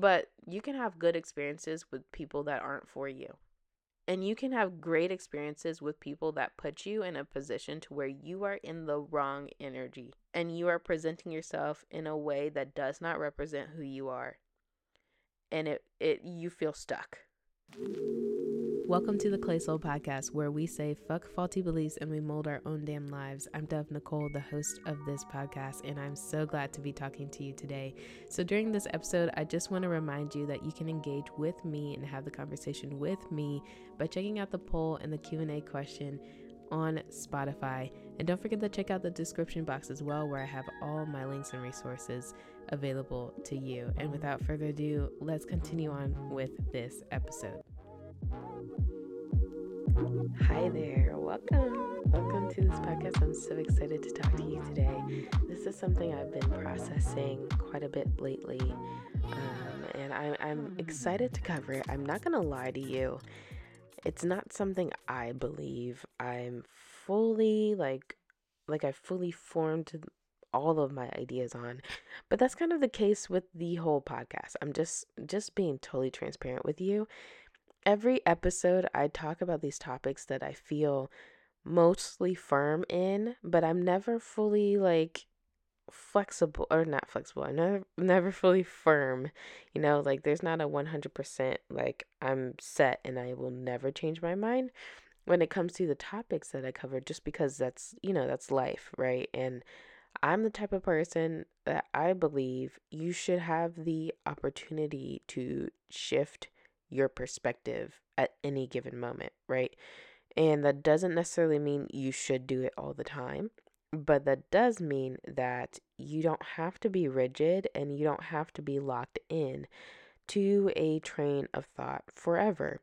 But you can have good experiences with people that aren't for you. And you can have great experiences with people that put you in a position to where you are in the wrong energy and you are presenting yourself in a way that does not represent who you are. And it, it you feel stuck. Welcome to the Clay Soul Podcast, where we say fuck faulty beliefs and we mold our own damn lives. I'm Dove Nicole, the host of this podcast, and I'm so glad to be talking to you today. So during this episode, I just want to remind you that you can engage with me and have the conversation with me by checking out the poll and the Q&A question on Spotify. And don't forget to check out the description box as well, where I have all my links and resources available to you. And without further ado, let's continue on with this episode. Hi there, welcome. Welcome to this podcast. I'm so excited to talk to you today. This is something I've been processing quite a bit lately, um, and I, I'm excited to cover it. I'm not gonna lie to you, it's not something I believe I'm fully like, like I fully formed all of my ideas on but that's kind of the case with the whole podcast i'm just just being totally transparent with you every episode, I talk about these topics that I feel mostly firm in, but I'm never fully like flexible or not flexible. I'm never never fully firm. You know, like there's not a 100% like I'm set and I will never change my mind when it comes to the topics that I cover just because that's, you know, that's life, right? And I'm the type of person that I believe you should have the opportunity to shift your perspective at any given moment, right? And that doesn't necessarily mean you should do it all the time, but that does mean that you don't have to be rigid and you don't have to be locked in to a train of thought forever.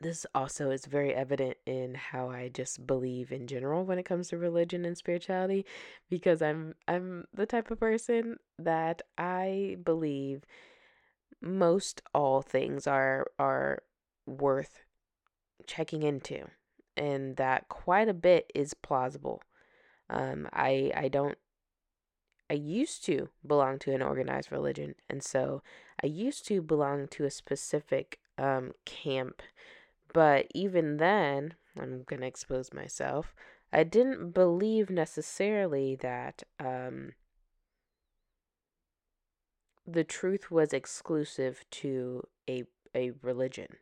This also is very evident in how I just believe in general when it comes to religion and spirituality because I'm I'm the type of person that I believe most all things are are worth checking into and that quite a bit is plausible. Um, i i don't i used to belong to an organized religion and so i used to belong to a specific um, camp but even then i'm to expose myself i didn't believe necessarily that um, the truth was exclusive to a a religion.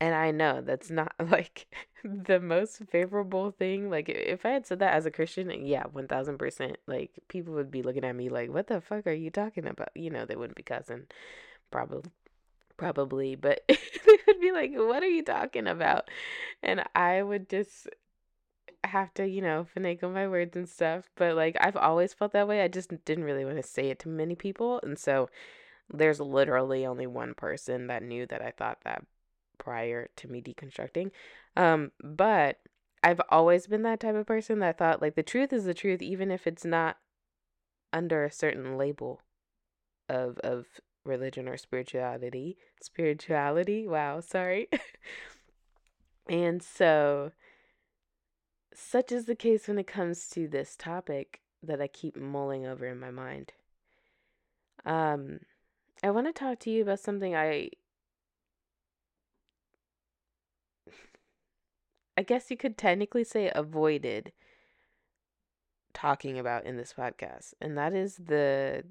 And I know that's not like the most favorable thing. Like if I had said that as a Christian, yeah, 1000%, like people would be looking at me like, "What the fuck are you talking about?" You know, they wouldn't be cussing probably probably, but they would be like, "What are you talking about?" And I would just have to, you know, finagle my words and stuff. But like I've always felt that way. I just didn't really want to say it to many people. And so there's literally only one person that knew that I thought that prior to me deconstructing. Um, but I've always been that type of person that thought like the truth is the truth, even if it's not under a certain label of of religion or spirituality. Spirituality. Wow, sorry. and so such is the case when it comes to this topic that I keep mulling over in my mind. Um, I want to talk to you about something I I guess you could technically say avoided talking about in this podcast, and that is the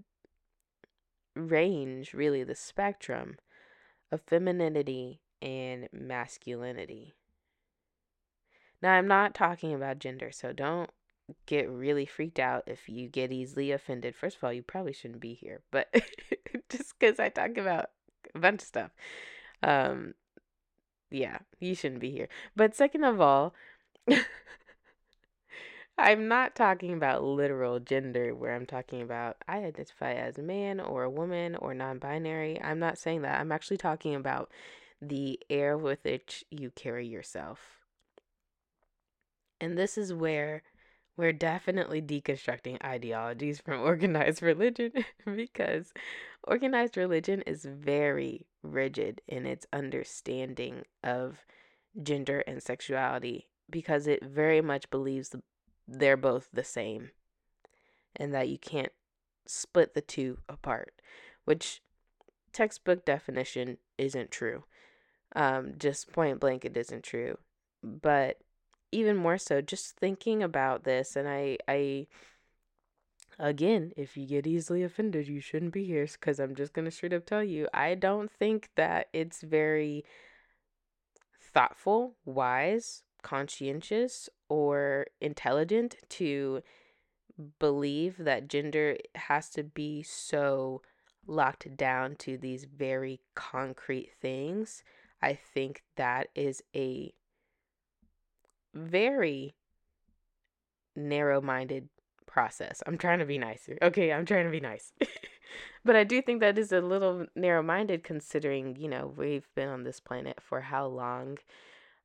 range, really the spectrum of femininity and masculinity. Now, I'm not talking about gender, so don't get really freaked out if you get easily offended. First of all, you probably shouldn't be here, but just because I talk about a bunch of stuff, um, yeah, you shouldn't be here. But second of all, I'm not talking about literal gender where I'm talking about I identify as a man or a woman or non binary. I'm not saying that. I'm actually talking about the air with which you carry yourself. And this is where we're definitely deconstructing ideologies from organized religion because organized religion is very rigid in its understanding of gender and sexuality because it very much believes they're both the same and that you can't split the two apart. which textbook definition isn't true. Um, just point blank, it isn't true. But even more so, just thinking about this, and I, I, again, if you get easily offended, you shouldn't be here because I'm just gonna straight up tell you, I don't think that it's very thoughtful, wise, conscientious, or intelligent to believe that gender has to be so locked down to these very concrete things. I think that is a very narrow minded process. I'm trying to be nicer. Okay, I'm trying to be nice. but I do think that is a little narrow minded considering, you know, we've been on this planet for how long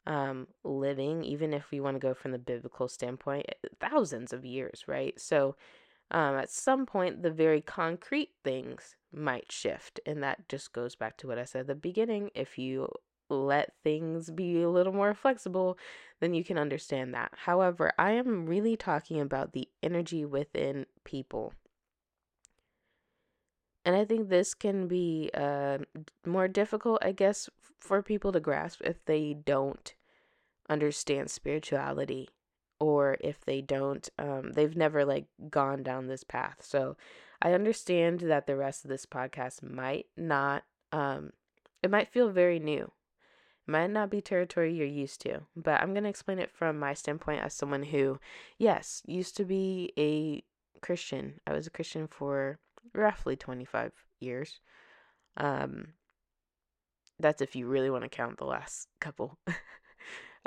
um, living, even if we want to go from the biblical standpoint, eh, thousands of years, right? So um, at some point, the very concrete things might shift. And that just goes back to what I said at the beginning. If you let things be a little more flexible, then you can understand that. However, I am really talking about the energy within people. And I think this can be uh, more difficult, I guess, for people to grasp if they don't understand spirituality or if they don't um, they've never like gone down this path so i understand that the rest of this podcast might not um, it might feel very new might not be territory you're used to but i'm going to explain it from my standpoint as someone who yes used to be a christian i was a christian for roughly 25 years um that's if you really want to count the last couple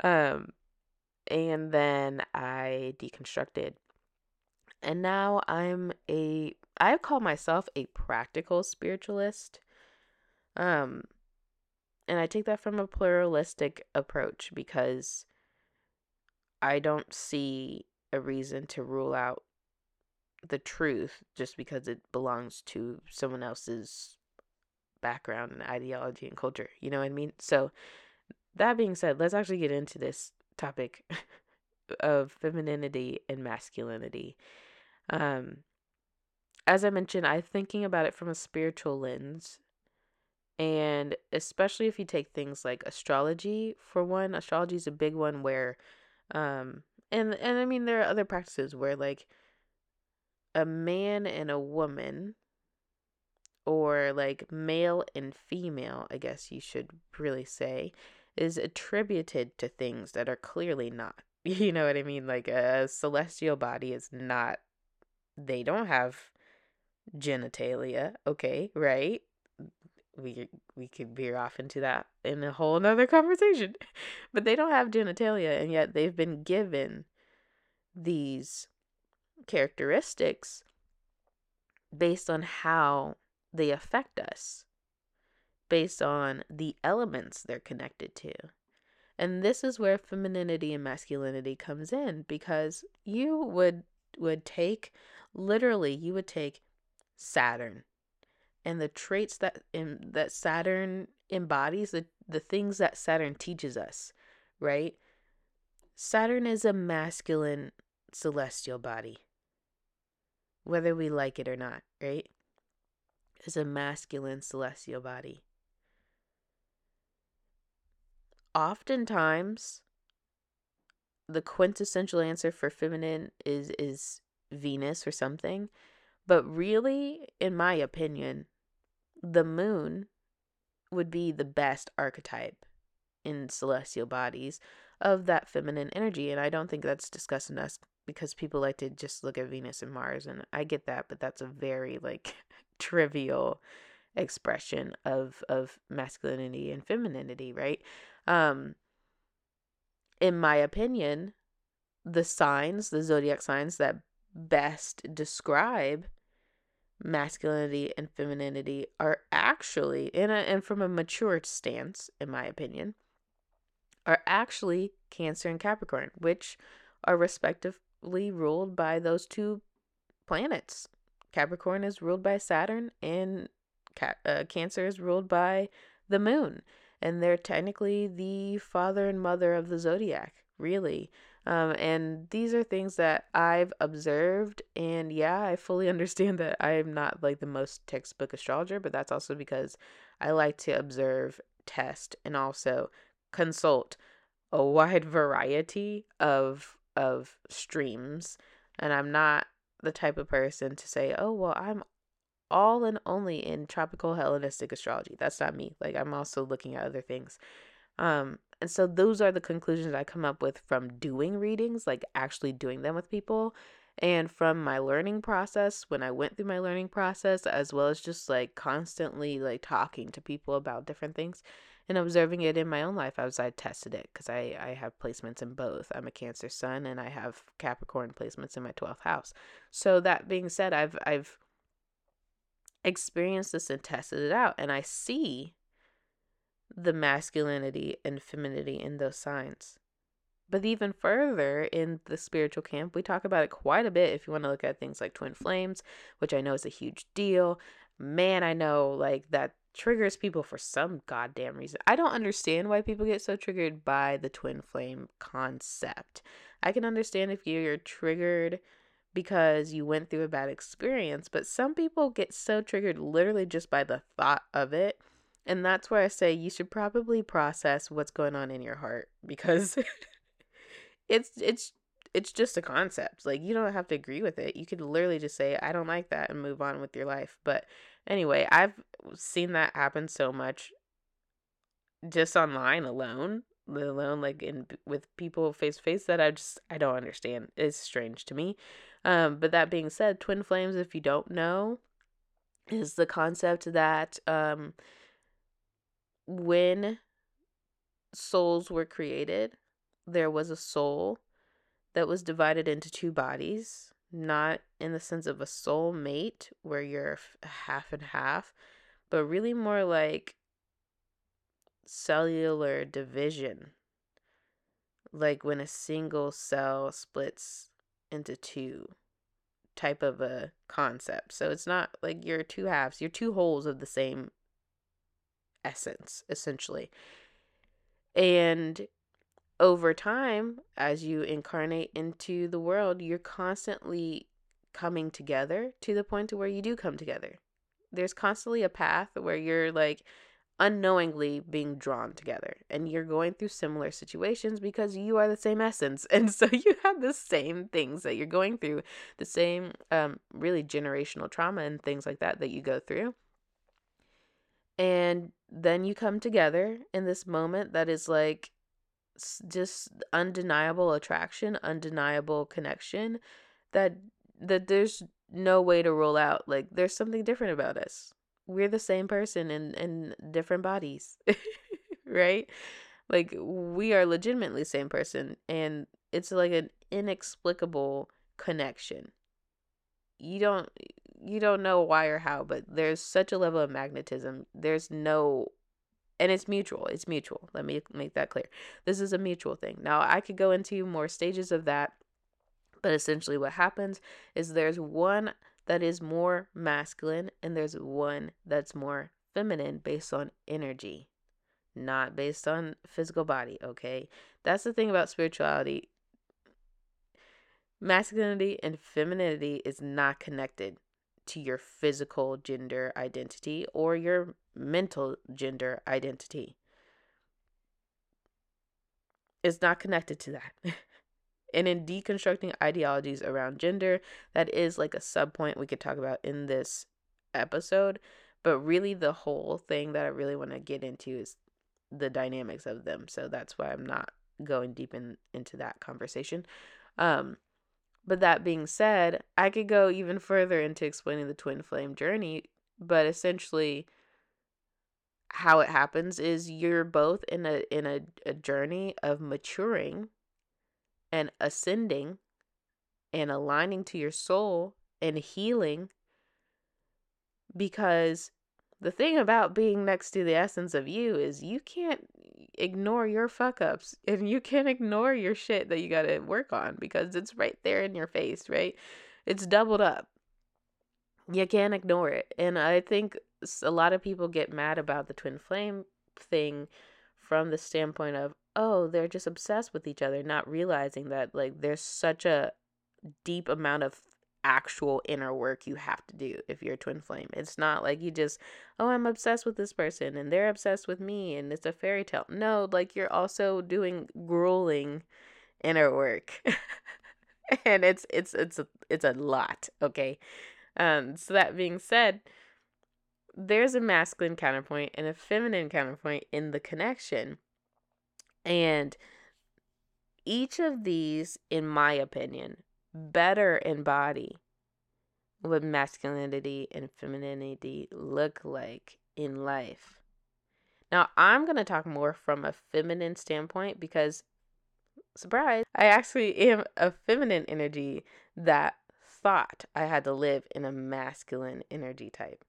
Um, and then I deconstructed. And now I'm a I call myself a practical spiritualist. Um and I take that from a pluralistic approach because I don't see a reason to rule out the truth just because it belongs to someone else's background and ideology and culture. You know what I mean? So that being said, let's actually get into this topic of femininity and masculinity. Um, as I mentioned, I'm thinking about it from a spiritual lens. And especially if you take things like astrology, for one, astrology is a big one where, um, and and I mean there are other practices where like a man and a woman, or like male and female, I guess you should really say, is attributed to things that are clearly not. You know what I mean? Like a celestial body is not, they don't have genitalia, okay, right? We we could veer off into that in a whole nother conversation. But they don't have genitalia and yet they've been given these characteristics based on how they affect us based on the elements they're connected to. And this is where femininity and masculinity comes in because you would would take literally you would take Saturn and the traits that in that Saturn embodies the the things that Saturn teaches us, right? Saturn is a masculine celestial body. Whether we like it or not, right? Is a masculine celestial body oftentimes the quintessential answer for feminine is is Venus or something. But really, in my opinion, the moon would be the best archetype in celestial bodies of that feminine energy. And I don't think that's discussed enough because people like to just look at Venus and Mars. And I get that, but that's a very like trivial expression of of masculinity and femininity, right? Um, in my opinion, the signs, the zodiac signs that best describe masculinity and femininity are actually in a and from a mature stance in my opinion are actually cancer and capricorn which are respectively ruled by those two planets capricorn is ruled by saturn and uh, cancer is ruled by the moon and they're technically the father and mother of the zodiac, really. Um, and these are things that I've observed. And yeah, I fully understand that I am not like the most textbook astrologer, but that's also because I like to observe, test, and also consult a wide variety of of streams. And I'm not the type of person to say, oh, well, I'm all and only in tropical Hellenistic astrology. That's not me. Like, I'm also looking at other things. Um, and so those are the conclusions I come up with from doing readings, like actually doing them with people. And from my learning process, when I went through my learning process, as well as just like constantly like talking to people about different things and observing it in my own life as I tested it, because I, I have placements in both. I'm a Cancer Sun and I have Capricorn placements in my 12th house. So that being said, I've I've experienced this and tested it out, and I see the masculinity and femininity in those signs. But even further in the spiritual camp, we talk about it quite a bit if you want to look at things like twin flames, which I know is a huge deal. Man, I know like that triggers people for some goddamn reason. I don't understand why people get so triggered by the twin flame concept. I can understand if you're triggered because you went through a bad experience, but some people get so triggered literally just by the thought of it and that's where I say you should probably process what's going on in your heart because it's it's it's just a concept. Like you don't have to agree with it. You could literally just say I don't like that and move on with your life. But anyway, I've seen that happen so much just online alone, let alone like in with people face to face that I just I don't understand. It's strange to me. Um but that being said, twin flames if you don't know is the concept that um when souls were created, there was a soul that was divided into two bodies, not in the sense of a soul mate where you're half and half, but really more like cellular division. Like when a single cell splits into two type of a concept. So it's not like you're two halves, you're two wholes of the same essence, essentially. And over time, as you incarnate into the world, you're constantly coming together to the point to where you do come together. There's constantly a path where you're like unknowingly being drawn together and you're going through similar situations because you are the same essence and so you have the same things that you're going through the same um really generational trauma and things like that that you go through and then you come together in this moment that is like just undeniable attraction, undeniable connection that that there's no way to roll out. Like there's something different about us. We're the same person in in different bodies. right? Like we are legitimately same person and it's like an inexplicable connection. You don't you don't know why or how, but there's such a level of magnetism. There's no and it's mutual. It's mutual. Let me make that clear. This is a mutual thing. Now, I could go into more stages of that, but essentially what happens is there's one that is more masculine and there's one that's more feminine based on energy, not based on physical body, okay? That's the thing about spirituality. Masculinity and femininity is not connected to your physical gender identity or your mental gender identity. It's not connected to that. and in deconstructing ideologies around gender, that is like a sub point we could talk about in this episode. But really, the whole thing that I really want to get into is the dynamics of them. So that's why I'm not going deep in, into that conversation. Um, but that being said, I could go even further into explaining the twin flame journey, but essentially how it happens is you're both in a in a, a journey of maturing and ascending and aligning to your soul and healing because the thing about being next to the essence of you is you can't ignore your fuck ups and you can't ignore your shit that you got to work on because it's right there in your face, right? It's doubled up. You can't ignore it. And I think a lot of people get mad about the twin flame thing from the standpoint of, oh, they're just obsessed with each other, not realizing that like there's such a deep amount of actual inner work you have to do if you're a twin flame. It's not like you just, oh, I'm obsessed with this person and they're obsessed with me and it's a fairy tale. No, like you're also doing grueling inner work. and it's it's it's a, it's a lot, okay? Um so that being said, there's a masculine counterpoint and a feminine counterpoint in the connection. And each of these, in my opinion, better embody what masculinity and femininity look like in life. Now, I'm going to talk more from a feminine standpoint because, surprise, I actually am a feminine energy that thought I had to live in a masculine energy type.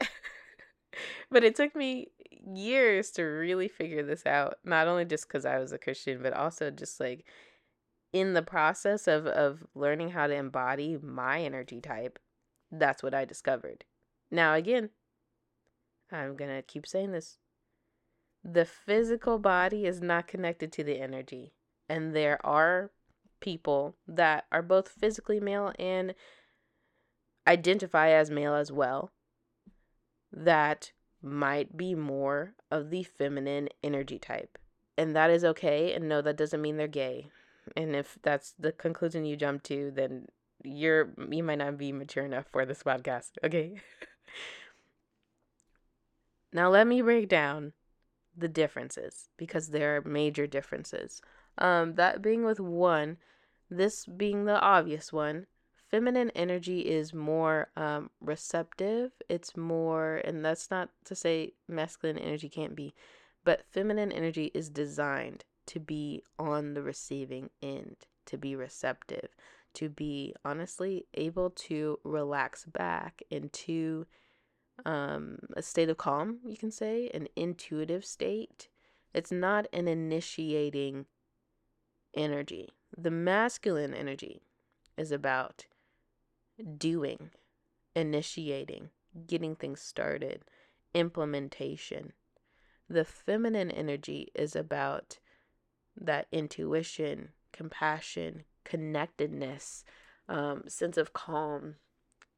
but it took me years to really figure this out. Not only just because I was a Christian, but also just like in the process of, of learning how to embody my energy type. That's what I discovered. Now, again, I'm going to keep saying this. The physical body is not connected to the energy. And there are people that are both physically male and identify as male as well that might be more of the feminine energy type. And that is okay. And no, that doesn't mean they're gay. And if that's the conclusion you jump to, then you're you might not be mature enough for this podcast. Okay. now let me break down the differences because there are major differences. Um, that being with one, this being the obvious one, feminine energy is more um, receptive. It's more, and that's not to say masculine energy can't be, but feminine energy is designed to be on the receiving end, to be receptive, to be honestly able to relax back into um, a state of calm, you can say, an intuitive state. It's not an initiating energy. The masculine energy is about doing, initiating, getting things started, implementation. The feminine energy is about that intuition, compassion, connectedness, um, sense of calm,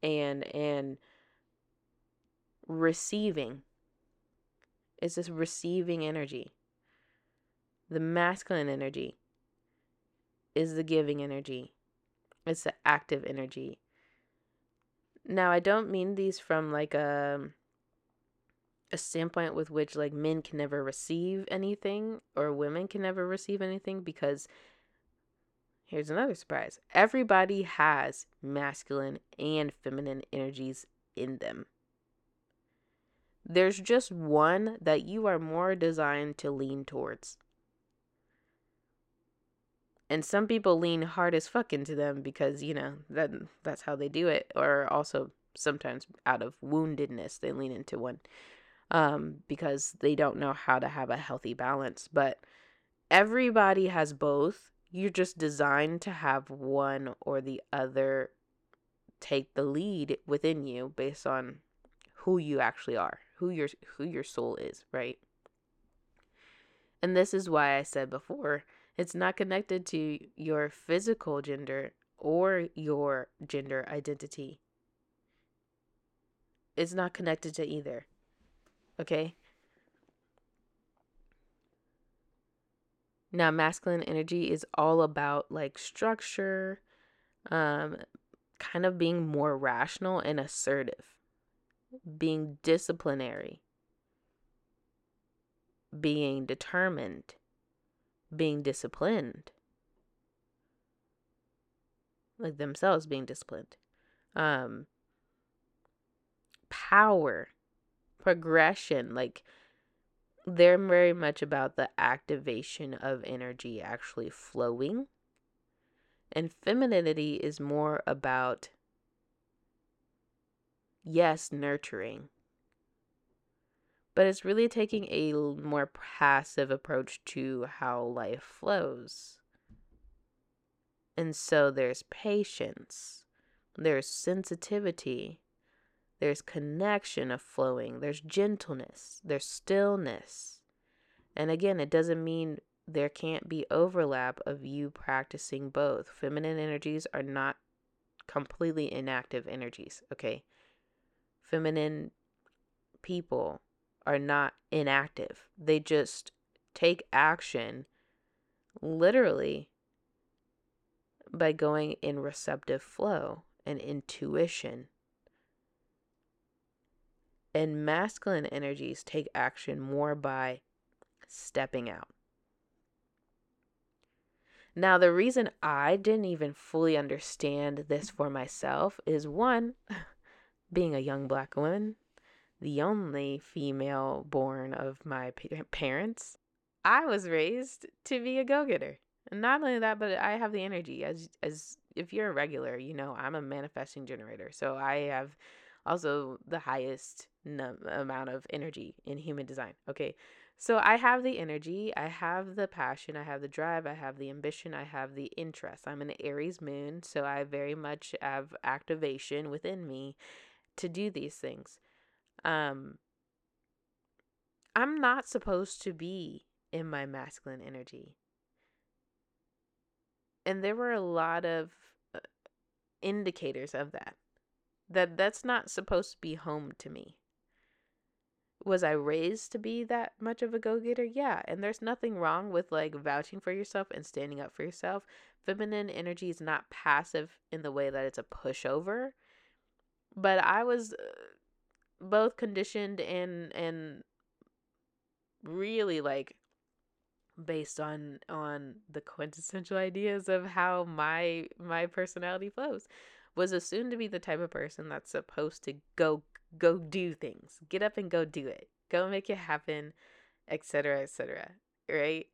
and and receiving. It's this receiving energy. The masculine energy is the giving energy. It's the active energy. Now, I don't mean these from like a a standpoint with which like men can never receive anything or women can never receive anything because here's another surprise. Everybody has masculine and feminine energies in them. There's just one that you are more designed to lean towards. And some people lean hard as fuck into them because, you know, that that's how they do it. Or also sometimes out of woundedness, they lean into one um, because they don't know how to have a healthy balance. But everybody has both. You're just designed to have one or the other take the lead within you based on who you actually are, who your who your soul is, right? And this is why I said before it's not connected to your physical gender or your gender identity. It's not connected to either. Okay? Now, masculine energy is all about like structure, um, kind of being more rational and assertive, being disciplinary, being determined, being disciplined. Like themselves being disciplined. Um power progression like they're very much about the activation of energy actually flowing. And femininity is more about yes nurturing but it's really taking a more passive approach to how life flows. And so there's patience, there's sensitivity, there's connection of flowing, there's gentleness, there's stillness. And again, it doesn't mean there can't be overlap of you practicing both. Feminine energies are not completely inactive energies, okay? Feminine people are not inactive. They just take action literally by going in receptive flow and intuition. And masculine energies take action more by stepping out. Now, the reason I didn't even fully understand this for myself is one, being a young black woman, the only female born of my parents, I was raised to be a go getter. And not only that, but I have the energy. As as if you're a regular, you know, I'm a manifesting generator. So I have also the highest num- amount of energy in human design. Okay. So I have the energy, I have the passion, I have the drive, I have the ambition, I have the interest. I'm an Aries moon, so I very much have activation within me to do these things. Um I'm not supposed to be in my masculine energy. And there were a lot of uh, indicators of that. That that's not supposed to be home to me. Was I raised to be that much of a go-getter? Yeah, and there's nothing wrong with like vouching for yourself and standing up for yourself. Feminine energy is not passive in the way that it's a pushover. But I was uh, both conditioned and and really like based on on the quintessential ideas of how my my personality flows was assumed to be the type of person that's supposed to go go do things get up and go do it go make it happen etc etc right?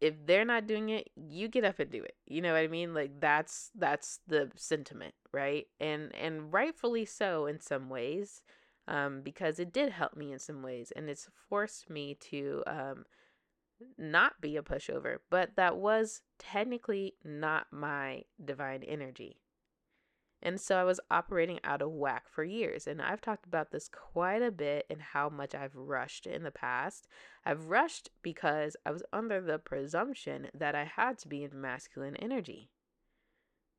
If they're not doing it you get up and do it you know what i mean? Like that's that's the sentiment right? And and rightfully so in some ways um, because it did help me in some ways and it's forced me to um, not be a pushover, but that was technically not my divine energy. And so I was operating out of whack for years. And I've talked about this quite a bit and how much I've rushed in the past. I've rushed because I was under the presumption that I had to be in masculine energy.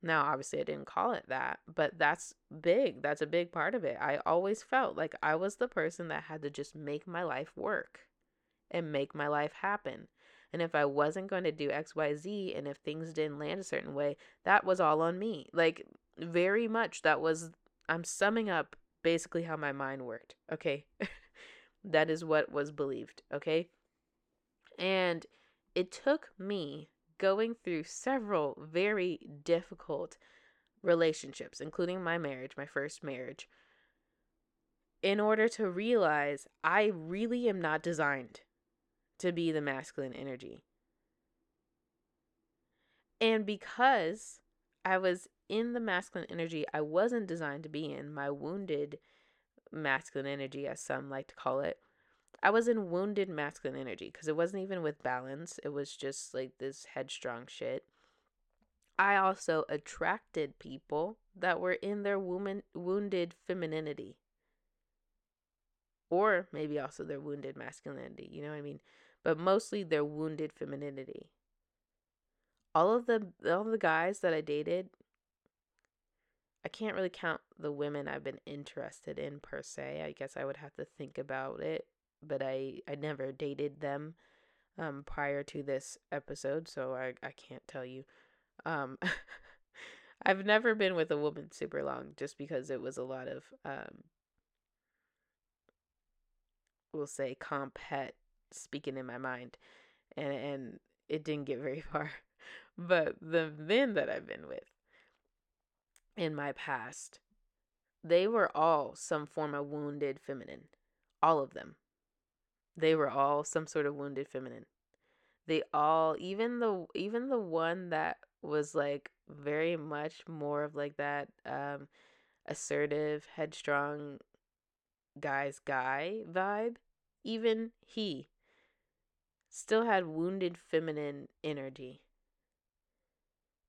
Now, obviously, I didn't call it that, but that's big. That's a big part of it. I always felt like I was the person that had to just make my life work and make my life happen. And if I wasn't going to do XYZ and if things didn't land a certain way, that was all on me. Like, very much that was, I'm summing up basically how my mind worked. Okay. that is what was believed. Okay. And it took me going through several very difficult relationships, including my marriage, my first marriage, in order to realize I really am not designed to be the masculine energy. And because I was in the masculine energy I wasn't designed to be in, my wounded masculine energy, as some like to call it, I was in wounded masculine energy because it wasn't even with balance. It was just like this headstrong shit. I also attracted people that were in their woman wounded femininity. Or maybe also their wounded masculinity, you know what I mean? But mostly their wounded femininity. All of the all the guys that I dated I can't really count the women I've been interested in per se. I guess I would have to think about it but I I never dated them um prior to this episode, so I I can't tell you. Um I've never been with a woman super long just because it was a lot of um we'll say compet speaking in my mind and and it didn't get very far. But the men that I've been with in my past, they were all some form of wounded feminine. All of them. They were all some sort of wounded feminine. They all even the even the one that was like very much more of like that um assertive, headstrong guy's guy vibe, even he still had wounded feminine energy.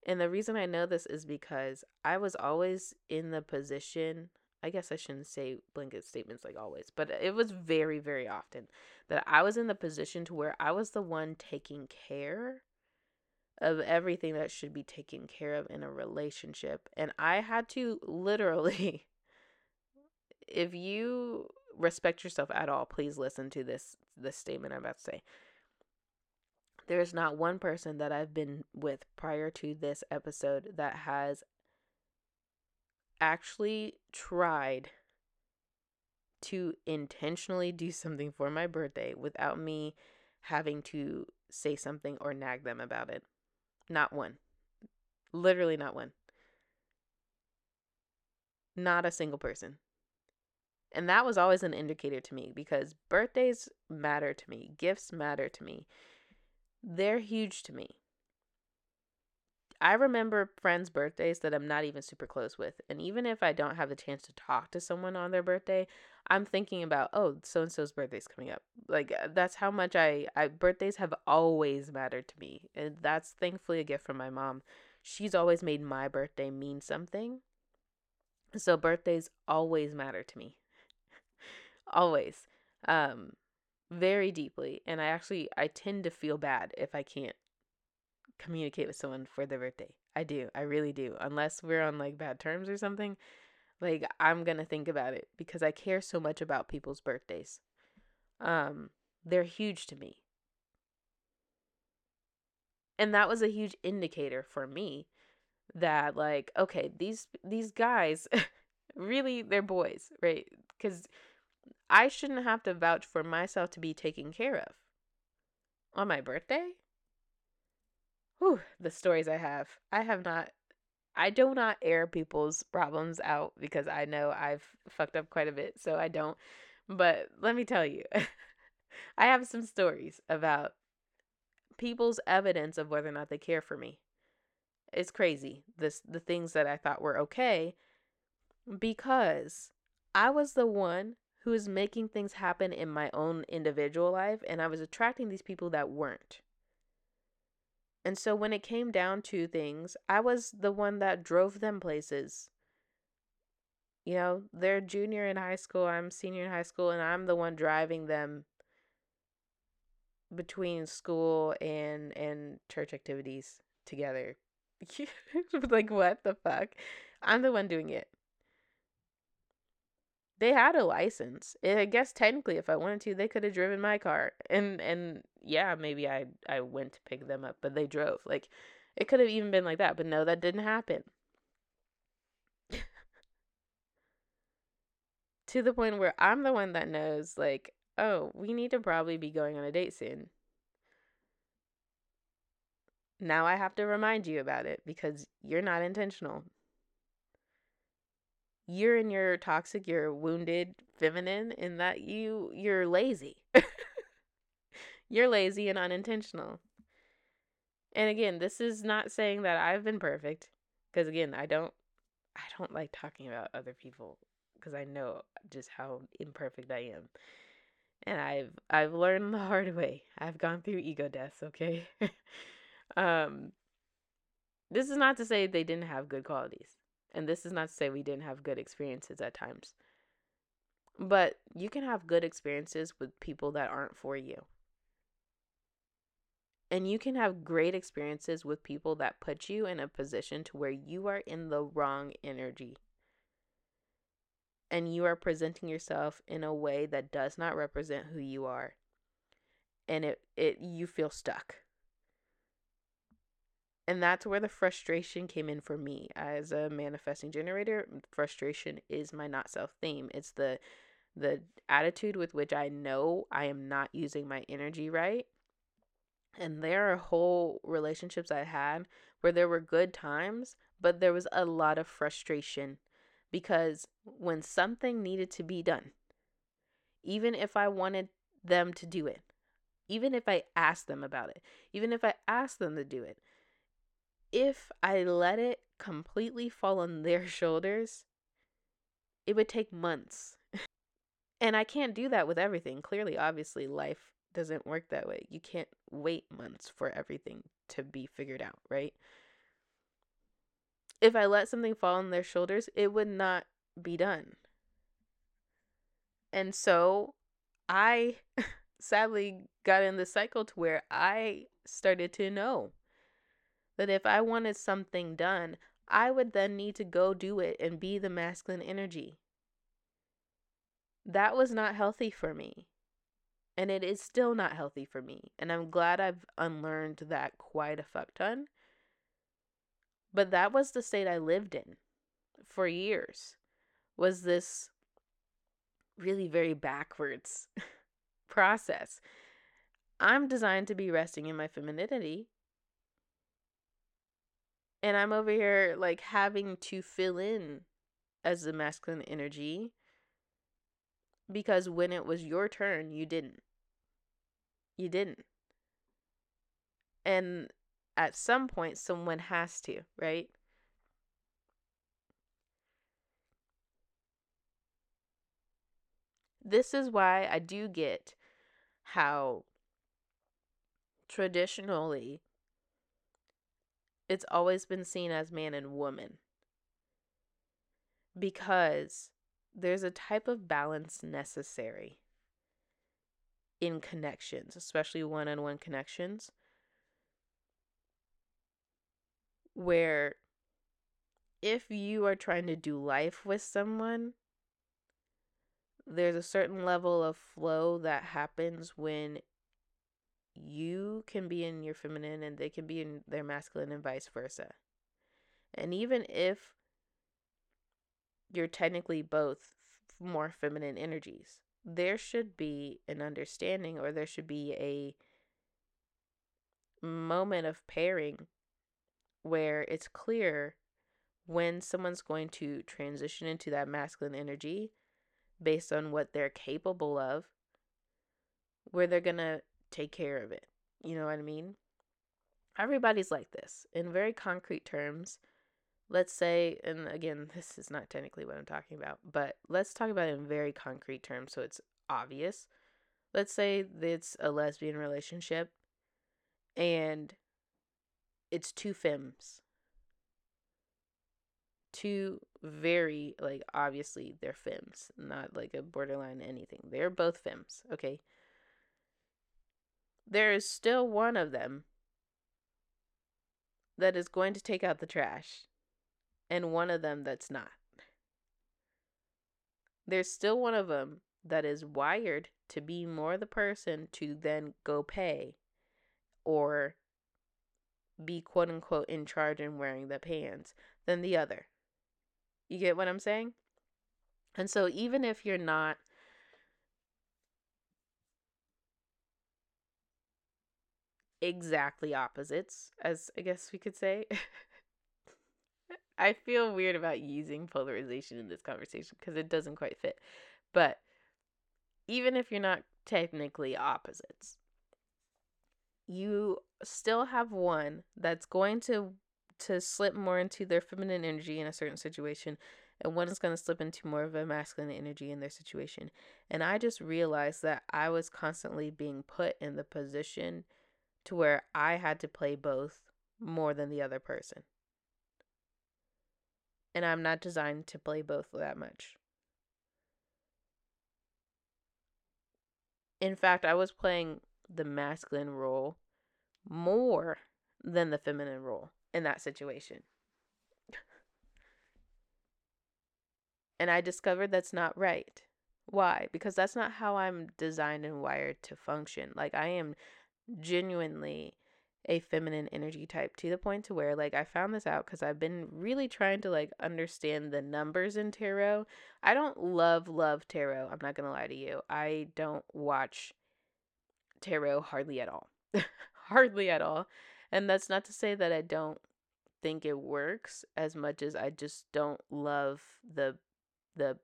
And the reason I know this is because I was always in the position I guess I shouldn't say blanket statements like always, but it was very, very often that I was in the position to where I was the one taking care of everything that should be taken care of in a relationship. And I had to literally, if you respect yourself at all, please listen to this this statement I'm about to say. There's not one person that I've been with prior to this episode that has actually tried to intentionally do something for my birthday without me having to say something or nag them about it. Not one. Literally not one. Not a single person. And that was always an indicator to me because birthdays matter to me, gifts matter to me. They're huge to me. I remember friends' birthdays that I'm not even super close with. And even if I don't have the chance to talk to someone on their birthday, I'm thinking about, oh, so and so's birthday's coming up. Like uh, that's how much I, I birthdays have always mattered to me. And that's thankfully a gift from my mom. She's always made my birthday mean something. So birthdays always matter to me. always. Um very deeply and I actually I tend to feel bad if I can't communicate with someone for their birthday. I do. I really do. Unless we're on like bad terms or something, like I'm going to think about it because I care so much about people's birthdays. Um they're huge to me. And that was a huge indicator for me that like okay, these these guys really they're boys, right? Cuz I shouldn't have to vouch for myself to be taken care of on my birthday whew, the stories I have. I have not I do not air people's problems out because I know I've fucked up quite a bit, so I don't. But let me tell you, I have some stories about people's evidence of whether or not they care for me. It's crazy. This the things that I thought were okay because I was the one who was making things happen in my own individual life and I was attracting these people that weren't. And so when it came down to things, I was the one that drove them places. You know, they're junior in high school, I'm senior in high school, and I'm the one driving them between school and and church activities together. like what the fuck? I'm the one doing it they had a license. I guess technically, if I wanted to, they could have driven my car. And and yeah, maybe I I went to pick them up, but they drove. Like it could have even been like that, but no, that didn't happen. to the point where I'm the one that knows, like, oh, we need to probably be going on a date soon. Now I have to remind you about it because you're not intentional you're in your toxic, you're wounded feminine in that you you're lazy. you're lazy and unintentional. And again, this is not saying that I've been perfect because again, I don't I don't like talking about other people because I know just how imperfect I am. And I've I've learned the hard way. I've gone through ego deaths, okay? um this is not to say they didn't have good qualities. And this is not to say we didn't have good experiences at times. But you can have good experiences with people that aren't for you. And you can have great experiences with people that put you in a position to where you are in the wrong energy. And you are presenting yourself in a way that does not represent who you are. And it, it you feel stuck and that's where the frustration came in for me as a manifesting generator frustration is my not self theme it's the the attitude with which i know i am not using my energy right and there are whole relationships i had where there were good times but there was a lot of frustration because when something needed to be done even if i wanted them to do it even if i asked them about it even if i asked them to do it if I let it completely fall on their shoulders, it would take months. and I can't do that with everything. Clearly, obviously, life doesn't work that way. You can't wait months for everything to be figured out, right? If I let something fall on their shoulders, it would not be done. And so I sadly got in the cycle to where I started to know that if I wanted something done, I would then need to go do it and be the masculine energy. That was not healthy for me. And it is still not healthy for me. And I'm glad I've unlearned that quite a fuck ton. But that was the state I lived in for years. Was this really very backwards process. I'm designed to be resting in my femininity. And I'm over here like having to fill in as the masculine energy because when it was your turn, you didn't. You didn't. And at some point, someone has to, right? This is why I do get how traditionally it's always been seen as man and woman because there's a type of balance necessary in connections, especially one on one connections, where if you are trying to do life with someone, there's a certain level of flow that happens when you can be in your feminine and they can be in their masculine and vice versa. And even if you're technically both more feminine energies, there should be an understanding or there should be a moment of pairing where it's clear when someone's going to transition into that masculine energy based on what they're capable of, where they're going to take care of it. You know what I mean? Everybody's like this. In very concrete terms, let's say, and again, this is not technically what I'm talking about, but let's talk about it in very concrete terms so it's obvious. Let's say it's a lesbian relationship and it's two femmes two very like obviously they're femmes, not like a borderline anything. They're both femmes, okay? There is still one of them that is going to take out the trash and one of them that's not. There's still one of them that is wired to be more the person to then go pay or be quote unquote in charge and wearing the pants than the other. You get what I'm saying? And so even if you're not exactly opposites, as I guess we could say. I feel weird about using polarization in this conversation because it doesn't quite fit. But even if you're not technically opposites, you still have one that's going to to slip more into their feminine energy in a certain situation and one is going to slip into more of a masculine energy in their situation. And I just realized that I was constantly being put in the position to where I had to play both more than the other person. And I'm not designed to play both that much. In fact, I was playing the masculine role more than the feminine role in that situation. and I discovered that's not right. Why? Because that's not how I'm designed and wired to function. Like I am genuinely a feminine energy type to the point to where like I found this out cuz I've been really trying to like understand the numbers in tarot. I don't love love tarot. I'm not going to lie to you. I don't watch tarot hardly at all. hardly at all. And that's not to say that I don't think it works as much as I just don't love the the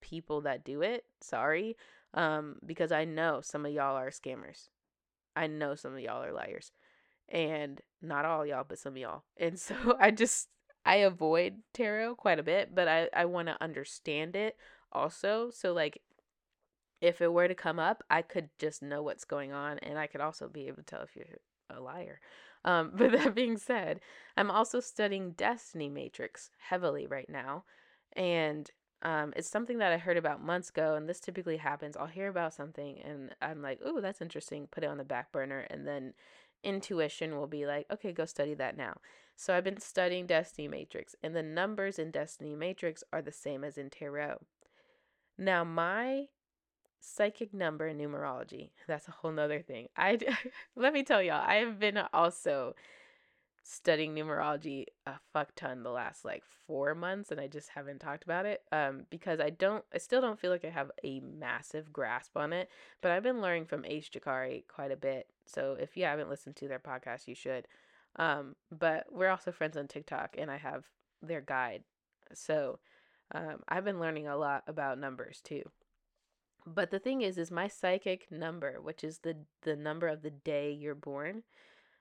people that do it. Sorry. Um because I know some of y'all are scammers. I know some of y'all are liars. And not all y'all, but some y'all. And so I just I avoid tarot quite a bit, but I I want to understand it also. So like if it were to come up, I could just know what's going on and I could also be able to tell if you're a liar. Um, but that being said, I'm also studying Destiny Matrix heavily right now. And um, it's something that I heard about months ago, and this typically happens. I'll hear about something, and I'm like, "Oh, that's interesting." Put it on the back burner, and then intuition will be like, "Okay, go study that now." So I've been studying Destiny Matrix, and the numbers in Destiny Matrix are the same as in Tarot. Now, my psychic number in numerology, that's a whole nother thing. I let me tell y'all, I have been also studying numerology a fuck ton the last like four months and I just haven't talked about it um, because I don't I still don't feel like I have a massive grasp on it but I've been learning from Ace Jakari quite a bit so if you haven't listened to their podcast you should um, but we're also friends on TikTok and I have their guide so um, I've been learning a lot about numbers too but the thing is is my psychic number which is the the number of the day you're born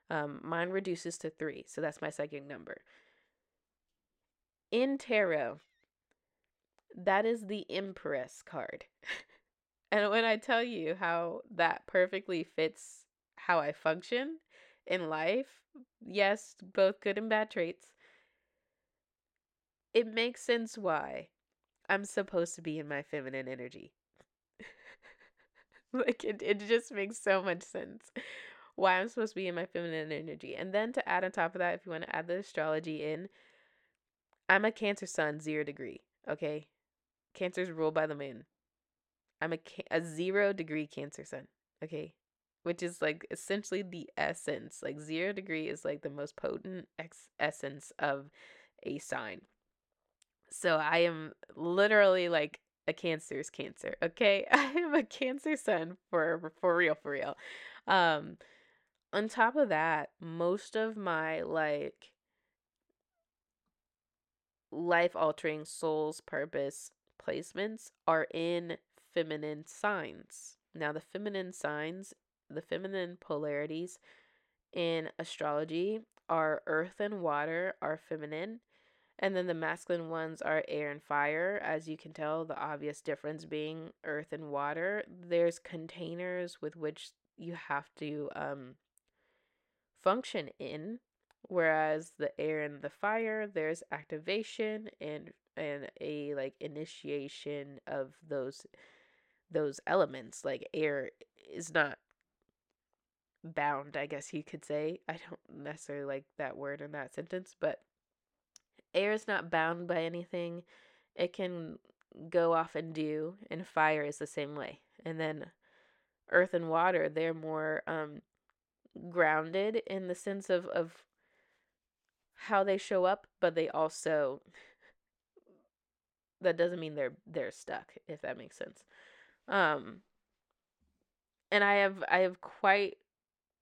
um, mine reduces to three, so that's my psychic number. In tarot, that is the Empress card. and when I tell you how that perfectly fits how I function in life, yes, both good and bad traits, it makes sense why I'm supposed to be in my feminine energy. like it, it just makes so much sense why I'm supposed to be in my feminine energy. And then to add on top of that, if you want to add the astrology in, I'm a Cancer sun, zero degree. Okay. Cancer's ruled by the moon. I'm a, a zero degree Cancer sun. Okay. Which is like essentially the essence. Like zero degree is like the most potent ex- essence of a sign. So I am literally like a cancer's cancer. Okay. I am a cancer sun for for real, for real. Um on top of that, most of my like life altering soul's purpose placements are in feminine signs. Now, the feminine signs, the feminine polarities in astrology are earth and water are feminine, and then the masculine ones are air and fire. As you can tell, the obvious difference being earth and water. There's containers with which you have to um function in whereas the air and the fire there's activation and and a like initiation of those those elements like air is not bound i guess you could say. I don't necessarily like that word in that sentence but air is not bound by anything. It can go off and do and fire is the same way. And then earth and water they're more um grounded in the sense of of how they show up, but they also that doesn't mean they're they're stuck if that makes sense. Um and I have I have quite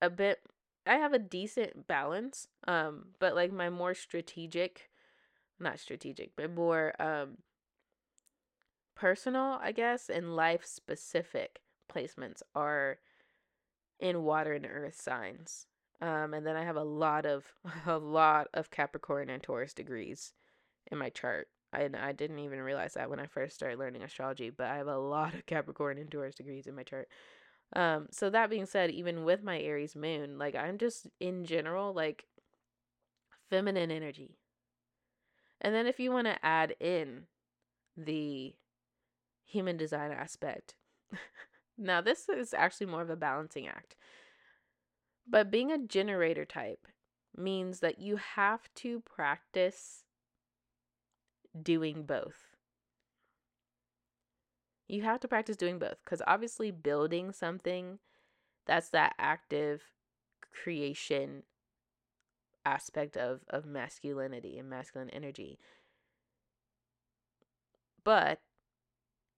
a bit I have a decent balance um but like my more strategic not strategic but more um personal I guess and life specific placements are in water and earth signs. Um, and then I have a lot of a lot of Capricorn and Taurus degrees in my chart. I I didn't even realize that when I first started learning astrology, but I have a lot of Capricorn and Taurus degrees in my chart. Um, so that being said, even with my Aries moon, like I'm just in general like feminine energy. And then if you want to add in the human design aspect, Now, this is actually more of a balancing act. But being a generator type means that you have to practice doing both. You have to practice doing both because obviously, building something that's that active creation aspect of, of masculinity and masculine energy. But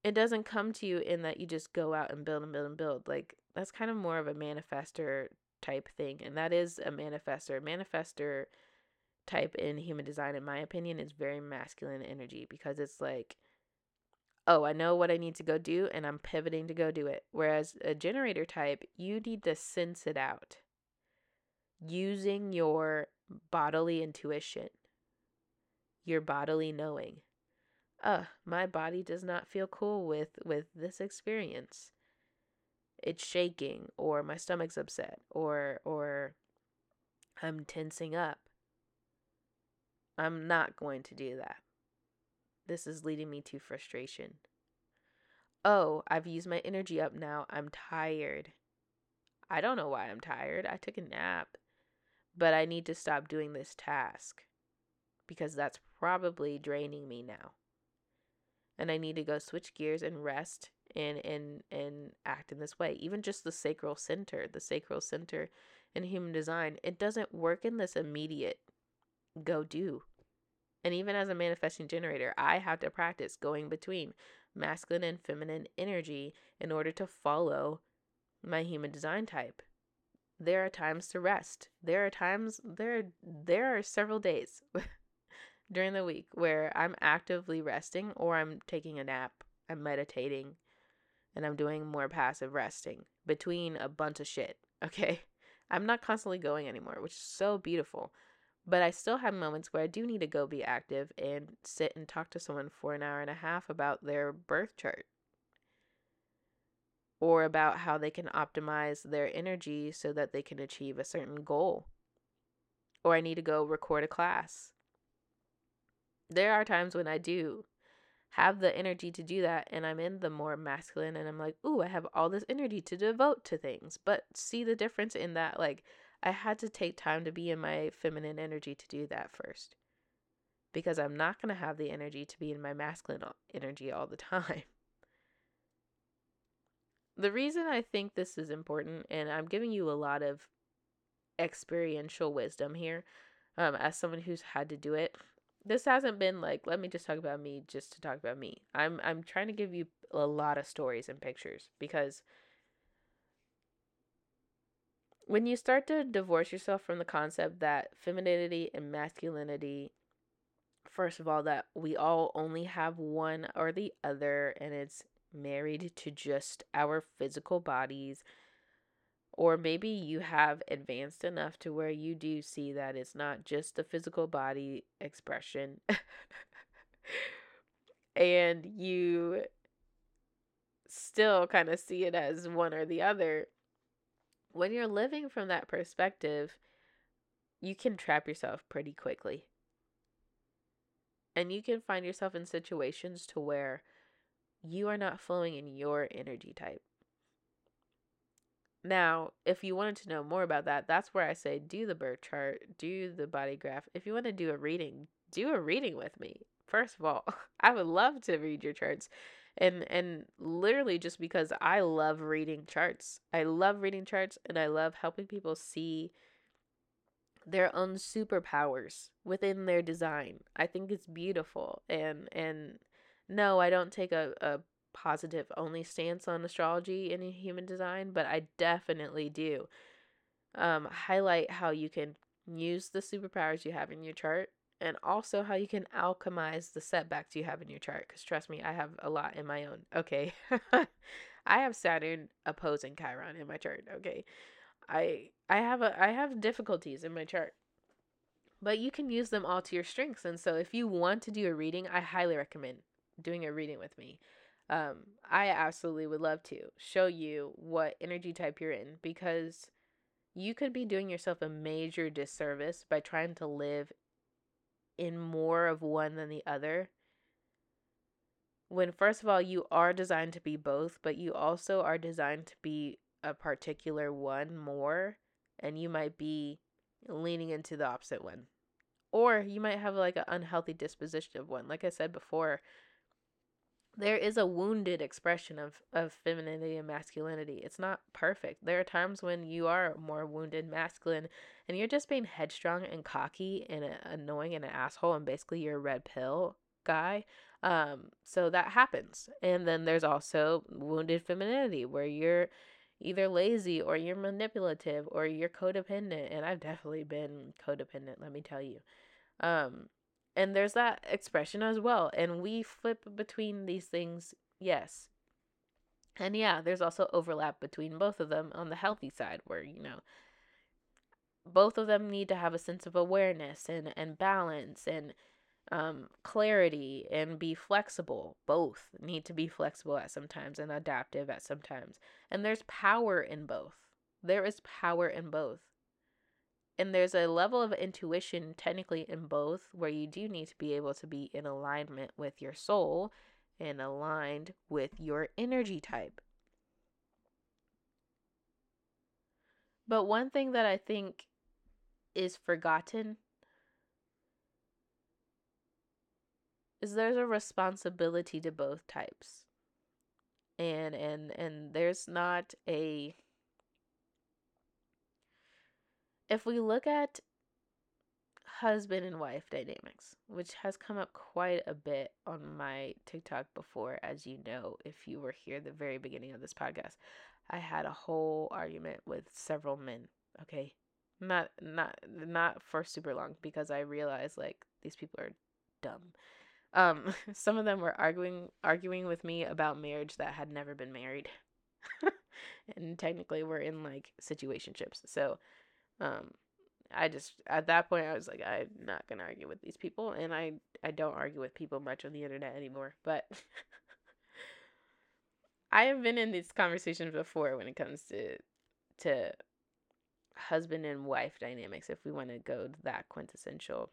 it doesn't come to you in that you just go out and build and build and build. Like that's kind of more of a manifester type thing. And that is a manifester. Manifester type in human design, in my opinion, is very masculine energy because it's like, oh, I know what I need to go do and I'm pivoting to go do it. Whereas a generator type, you need to sense it out using your bodily intuition, your bodily knowing uh, my body does not feel cool with with this experience. It's shaking or my stomach's upset or or I'm tensing up. I'm not going to do that. This is leading me to frustration. Oh, I've used my energy up now. I'm tired. I don't know why I'm tired. I took a nap. But I need to stop doing this task because that's probably draining me now. And I need to go switch gears and rest and and and act in this way. Even just the sacral center, the sacral center in human design, it doesn't work in this immediate go do. And even as a manifesting generator, I have to practice going between masculine and feminine energy in order to follow my human design type. There are times to rest. There are times there there are several days during the week where I'm actively resting or I'm taking a nap, I'm meditating, and I'm doing more passive resting between a bunch of shit. Okay? I'm not constantly going anymore, which is so beautiful. But I still have moments where I do need to go be active and sit and talk to someone for an hour and a half about their birth chart or about how they can optimize their energy so that they can achieve a certain goal. Or I need to go record a class. There are times when I do have the energy to do that and I'm in the more masculine and I'm like, "Ooh, I have all this energy to devote to things." But see the difference in that like I had to take time to be in my feminine energy to do that first. Because I'm not going to have the energy to be in my masculine energy all the time. The reason I think this is important, and I'm giving you a lot of experiential wisdom here, um, as someone who's had to do it. This hasn't been like, let me just talk about me just to talk about me. I'm I'm trying to give you a lot of stories and pictures because when you start to divorce yourself from the concept that femininity and masculinity first of all that we all only have one or the other and it's married to just our physical bodies. Or maybe you have advanced enough to where you do see that it's not just the physical body expression. and you still kind of see it as one or the other. When you're living from that perspective, you can trap yourself pretty quickly. And you can find yourself in situations to where you are not flowing in your energy type. Now, if you wanted to know more about that, that's where I say do the birth chart, do the body graph. If you want to do a reading, do a reading with me. First of all, I would love to read your charts. And and literally just because I love reading charts. I love reading charts and I love helping people see their own superpowers within their design. I think it's beautiful and and no, I don't take a, a positive only stance on astrology and human design, but I definitely do um, highlight how you can use the superpowers you have in your chart and also how you can alchemize the setbacks you have in your chart. Because trust me, I have a lot in my own. Okay. I have Saturn opposing Chiron in my chart. Okay. I I have a I have difficulties in my chart. But you can use them all to your strengths. And so if you want to do a reading, I highly recommend doing a reading with me. Um, I absolutely would love to show you what energy type you're in because you could be doing yourself a major disservice by trying to live in more of one than the other. When, first of all, you are designed to be both, but you also are designed to be a particular one more, and you might be leaning into the opposite one. Or you might have like an unhealthy disposition of one. Like I said before, there is a wounded expression of, of femininity and masculinity. It's not perfect. There are times when you are more wounded masculine and you're just being headstrong and cocky and annoying and an asshole and basically you're a red pill guy. Um, so that happens. And then there's also wounded femininity where you're either lazy or you're manipulative or you're codependent. And I've definitely been codependent, let me tell you. Um, and there's that expression as well. And we flip between these things, yes. And yeah, there's also overlap between both of them on the healthy side, where, you know, both of them need to have a sense of awareness and, and balance and um, clarity and be flexible. Both need to be flexible at sometimes and adaptive at sometimes. And there's power in both. There is power in both. And there's a level of intuition technically in both where you do need to be able to be in alignment with your soul and aligned with your energy type. But one thing that I think is forgotten is there's a responsibility to both types. And and and there's not a if we look at husband and wife dynamics, which has come up quite a bit on my TikTok before, as you know, if you were here the very beginning of this podcast, I had a whole argument with several men. Okay, not not not for super long because I realized like these people are dumb. Um, some of them were arguing arguing with me about marriage that had never been married, and technically we're in like situationships. So um, I just at that point I was like I'm not gonna argue with these people, and I I don't argue with people much on the internet anymore. But I have been in these conversations before when it comes to to husband and wife dynamics. If we want to go that quintessential,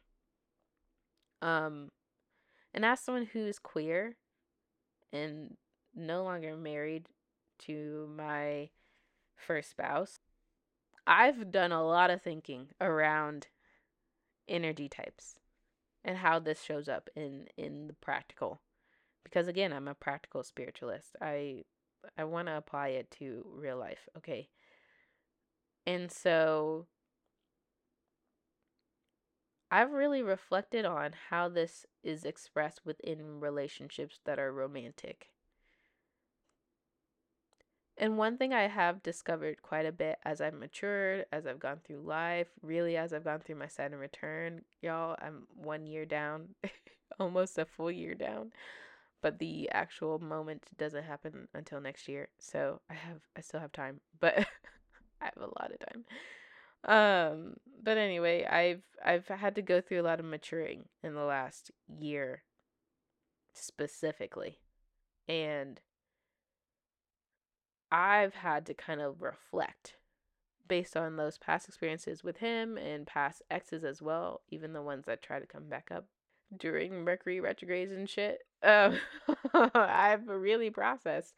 um, and as someone who's queer and no longer married to my first spouse, I've done a lot of thinking around energy types and how this shows up in in the practical because again i'm a practical spiritualist. I i want to apply it to real life okay? And so i've really reflected on how this is expressed within relationships that are romantic and one thing I have discovered quite a bit as I've matured, as I've gone through life, really as I've gone through my Saturn return, y'all, I'm one year down, almost a full year down. But the actual moment doesn't happen until next year. So I have I still have time, but I have a lot of time. Um, but anyway, I've I've had to go through a lot of maturing in the last year specifically. And I've had to kind of reflect based on those past experiences with him and past exes as well, even the ones that try to come back up during Mercury retrogrades and shit. Um, I've really processed.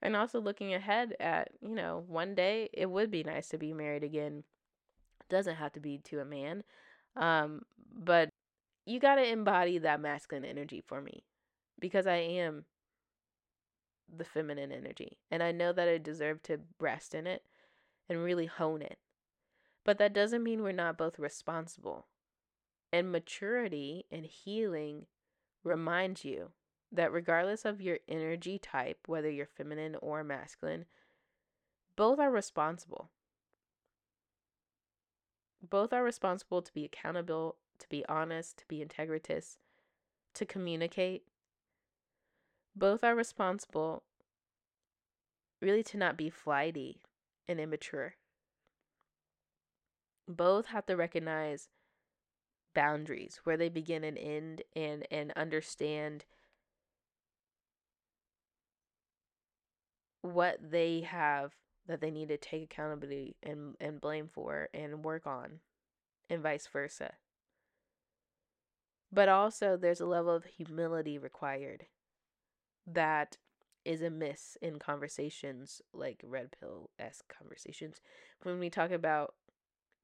And also looking ahead at, you know, one day it would be nice to be married again. Doesn't have to be to a man. Um, but you got to embody that masculine energy for me because I am the feminine energy. And I know that I deserve to rest in it and really hone it. But that doesn't mean we're not both responsible. And maturity and healing reminds you that regardless of your energy type, whether you're feminine or masculine, both are responsible. Both are responsible to be accountable, to be honest, to be integritous, to communicate, both are responsible really to not be flighty and immature. Both have to recognize boundaries where they begin and end and and understand what they have that they need to take accountability and, and blame for and work on and vice versa. But also there's a level of humility required that is amiss in conversations like red pill esque conversations when we talk about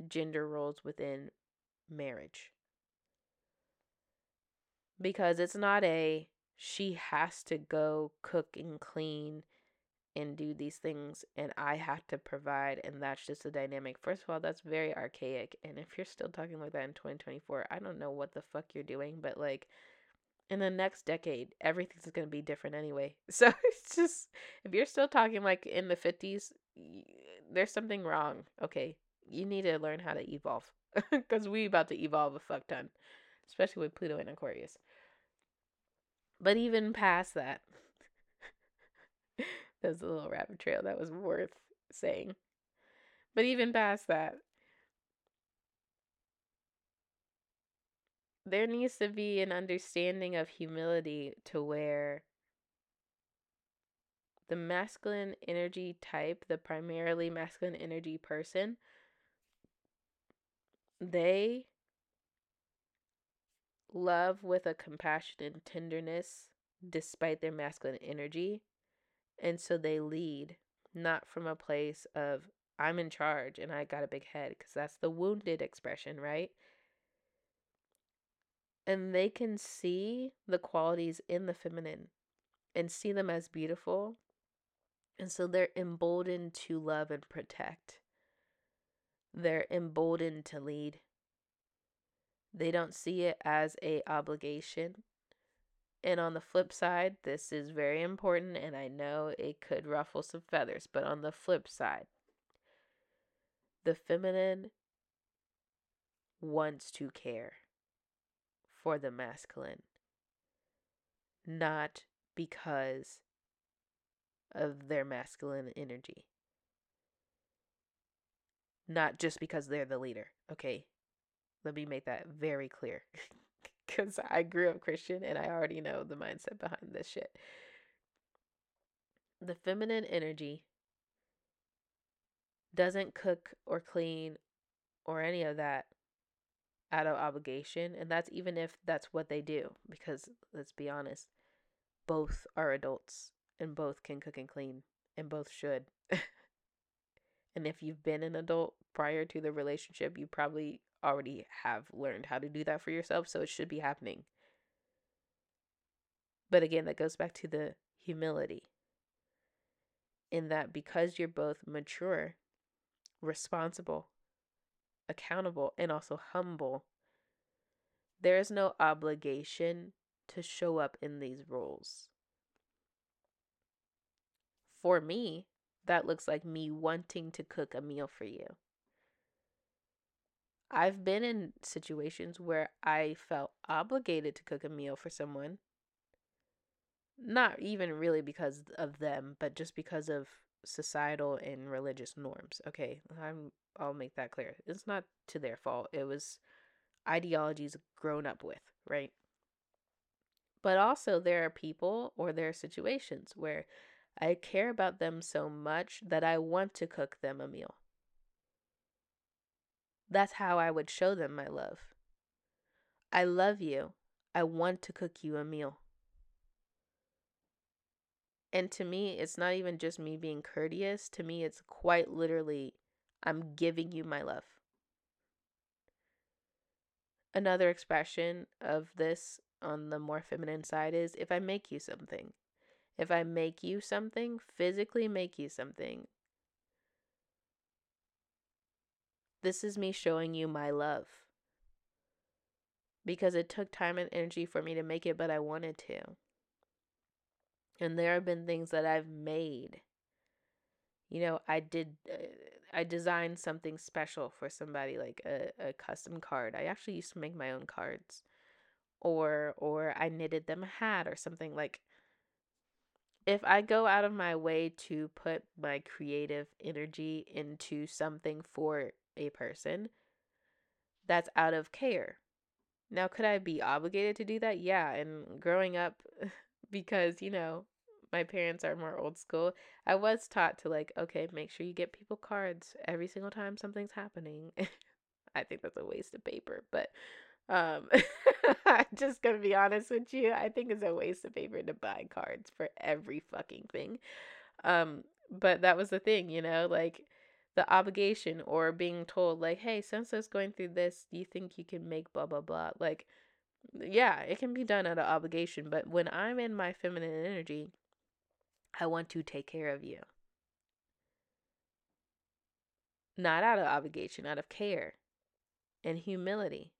gender roles within marriage. Because it's not a she has to go cook and clean and do these things and I have to provide and that's just the dynamic. First of all, that's very archaic and if you're still talking like that in 2024, I don't know what the fuck you're doing, but like in the next decade, everything's going to be different anyway. So it's just, if you're still talking like in the 50s, there's something wrong. Okay. You need to learn how to evolve because we about to evolve a fuck ton, especially with Pluto and Aquarius. But even past that, there's a little rabbit trail that was worth saying. But even past that, there needs to be an understanding of humility to where the masculine energy type, the primarily masculine energy person, they love with a compassion and tenderness despite their masculine energy. And so they lead not from a place of, I'm in charge and I got a big head, because that's the wounded expression, right? And they can see the qualities in the feminine and see them as beautiful. And so they're emboldened to love and protect. They're emboldened to lead. They don't see it as a obligation. And on the flip side, this is very important and I know it could ruffle some feathers, but on the flip side, the feminine wants to care for the masculine, not because of their masculine energy. Not just because they're the leader. Okay. Let me make that very clear. Because I grew up Christian and I already know the mindset behind this shit. The feminine energy doesn't cook or clean or any of that out of obligation. And that's even if that's what they do. Because let's be honest, both are adults and both can cook and clean and both should. and if you've been an adult prior to the relationship, you probably already have learned how to do that for yourself. So it should be happening. But again, that goes back to the humility. In that because you're both mature, responsible, accountable, and also humble, there is no obligation to show up in these roles. For me, that looks like me wanting to cook a meal for you. I've been in situations where I felt obligated to cook a meal for someone. Not even really because of them, but just because of societal and religious norms. Okay, I'm I'll make that clear. It's not to their fault. It was ideologies grown up with, right? But also there are people or there are situations where I care about them so much that I want to cook them a meal. That's how I would show them my love. I love you. I want to cook you a meal. And to me, it's not even just me being courteous. To me, it's quite literally, I'm giving you my love. Another expression of this on the more feminine side is if I make you something. If I make you something, physically make you something, This is me showing you my love. Because it took time and energy for me to make it, but I wanted to. And there have been things that I've made. You know, I did, uh, I designed something special for somebody, like a, a custom card. I actually used to make my own cards. Or, or I knitted them a hat or something like if I go out of my way to put my creative energy into something for a person that's out of care. Now, could I be obligated to do that? Yeah. And growing up, because, you know, my parents are more old school, I was taught to, like, okay, make sure you get people cards every single time something's happening. I think that's a waste of paper, but um I'm just gonna be honest with you. I think it's a waste of paper to buy cards for every fucking thing. Um, but that was the thing, you know, like the obligation or being told like hey since it's going through this do you think you can make blah blah blah like yeah it can be done out of obligation but when i'm in my feminine energy i want to take care of you not out of obligation out of care and humility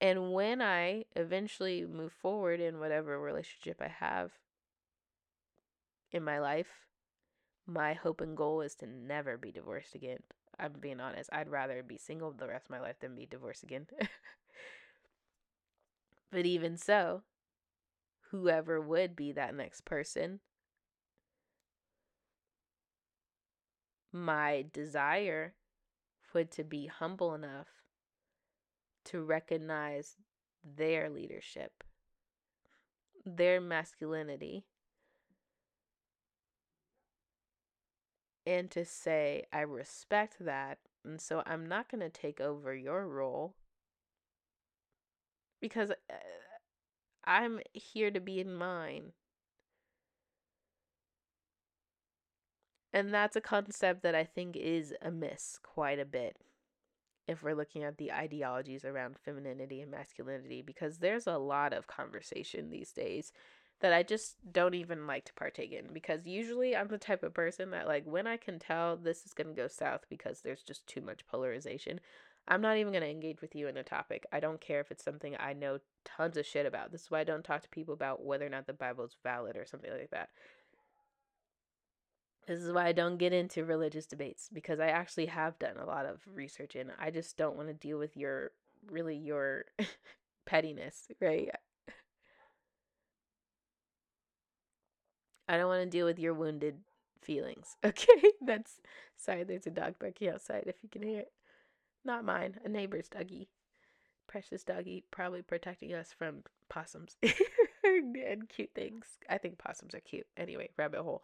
and when i eventually move forward in whatever relationship i have in my life my hope and goal is to never be divorced again. I'm being honest. I'd rather be single the rest of my life than be divorced again. but even so, whoever would be that next person, my desire would to be humble enough to recognize their leadership, their masculinity, and to say, I respect that And so I'm not going to take over your role. Because uh, I'm here to be in mine. And that's a concept that I think is amiss quite a bit if we're looking at the ideologies around femininity and masculinity, because there's a lot of conversation these days that I just don't even like to partake in. Because usually I'm the type of person that, like, when I can tell this is going to go south because there's just too much polarization, I'm not even going to engage with you in a topic. I don't care if it's something I know tons of shit about. This is why I don't talk to people about whether or not the Bible is valid or something like that. This is why I don't get into religious debates because I actually have done a lot of research and I just don't want to deal with your really your pettiness, right? I don't want to deal with your wounded feelings. Okay? That's sorry, there's a dog barking outside if you can hear it. Not mine, a neighbor's doggy. Precious doggy, probably protecting us from possums and cute things. I think possums are cute. Anyway, rabbit hole.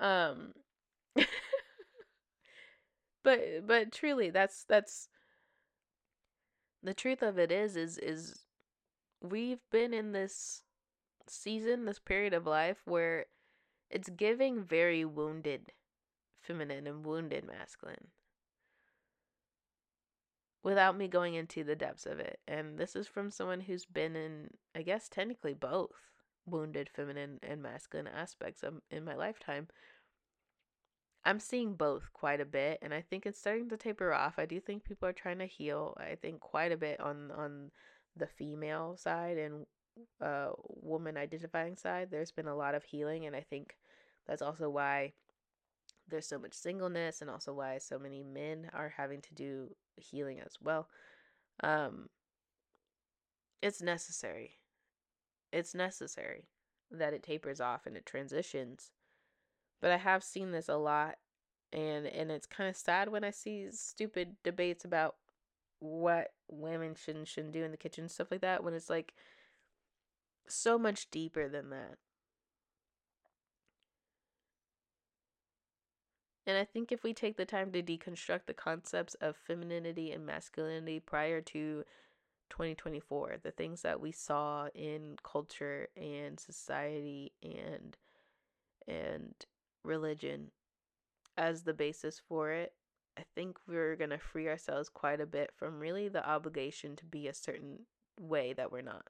Um but but truly that's that's the truth of it is is is we've been in this season, this period of life where it's giving very wounded feminine and wounded masculine without me going into the depths of it. And this is from someone who's been in, I guess, technically both wounded feminine and masculine aspects of, in my lifetime. I'm seeing both quite a bit, and I think it's starting to taper off. I do think people are trying to heal. I think quite a bit on on the female side and uh, woman identifying side. There's been a lot of healing, and I think that's also why there's so much singleness, and also why so many men are having to do healing as well. Um, it's necessary it's necessary that it tapers off and it transitions. But I have seen this a lot and and it's kind of sad when I see stupid debates about what women should and shouldn't do in the kitchen stuff like that when it's like so much deeper than that. And I think if we take the time to deconstruct the concepts of femininity and masculinity prior to 2024 the things that we saw in culture and society and and religion as the basis for it i think we're going to free ourselves quite a bit from really the obligation to be a certain way that we're not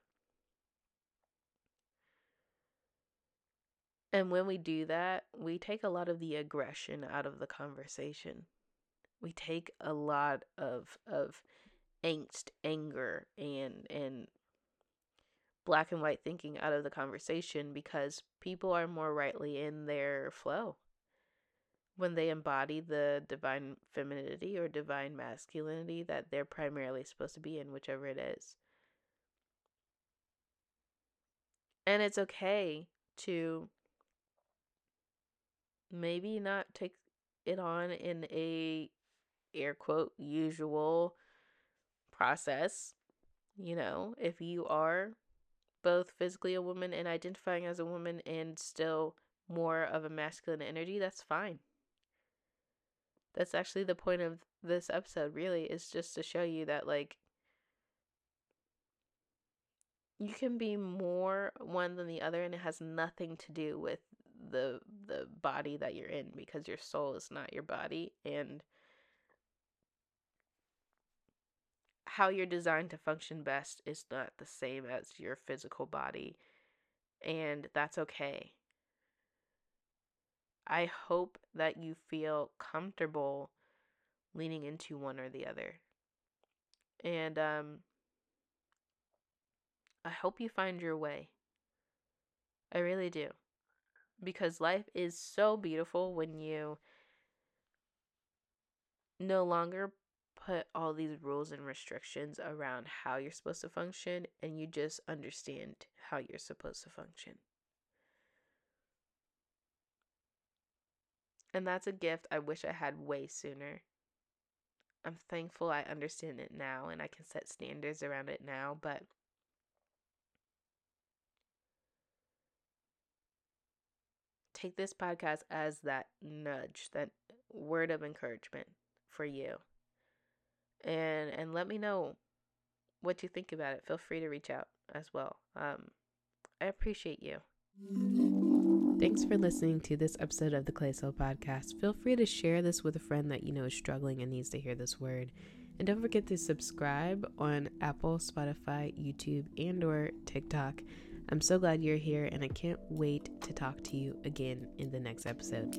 and when we do that we take a lot of the aggression out of the conversation we take a lot of of angst, anger, and and black and white thinking out of the conversation because people are more rightly in their flow when they embody the divine femininity or divine masculinity that they're primarily supposed to be in, whichever it is. And it's okay to maybe not take it on in a air quote usual process. You know, if you are both physically a woman and identifying as a woman and still more of a masculine energy, that's fine. That's actually the point of this episode, really, is just to show you that, like, you can be more one than the other and it has nothing to do with the the body that you're in because your soul is not your body and how you're designed to function best is not the same as your physical body, and that's okay. I hope that you feel comfortable leaning into one or the other. And um, I hope you find your way. I really do. Because life is so beautiful when you no longer put all these rules and restrictions around how you're supposed to function and you just understand how you're supposed to function. And that's a gift I wish I had way sooner. I'm thankful I understand it now and I can set standards around it now, but take this podcast as that nudge, that word of encouragement for you and and let me know what you think about it. Feel free to reach out as well. Um, I appreciate you. Thanks for listening to this episode of the Clay Soul Podcast. Feel free to share this with a friend that you know is struggling and needs to hear this word. And don't forget to subscribe on Apple, Spotify, YouTube, and or TikTok. I'm so glad you're here and I can't wait to talk to you again in the next episode.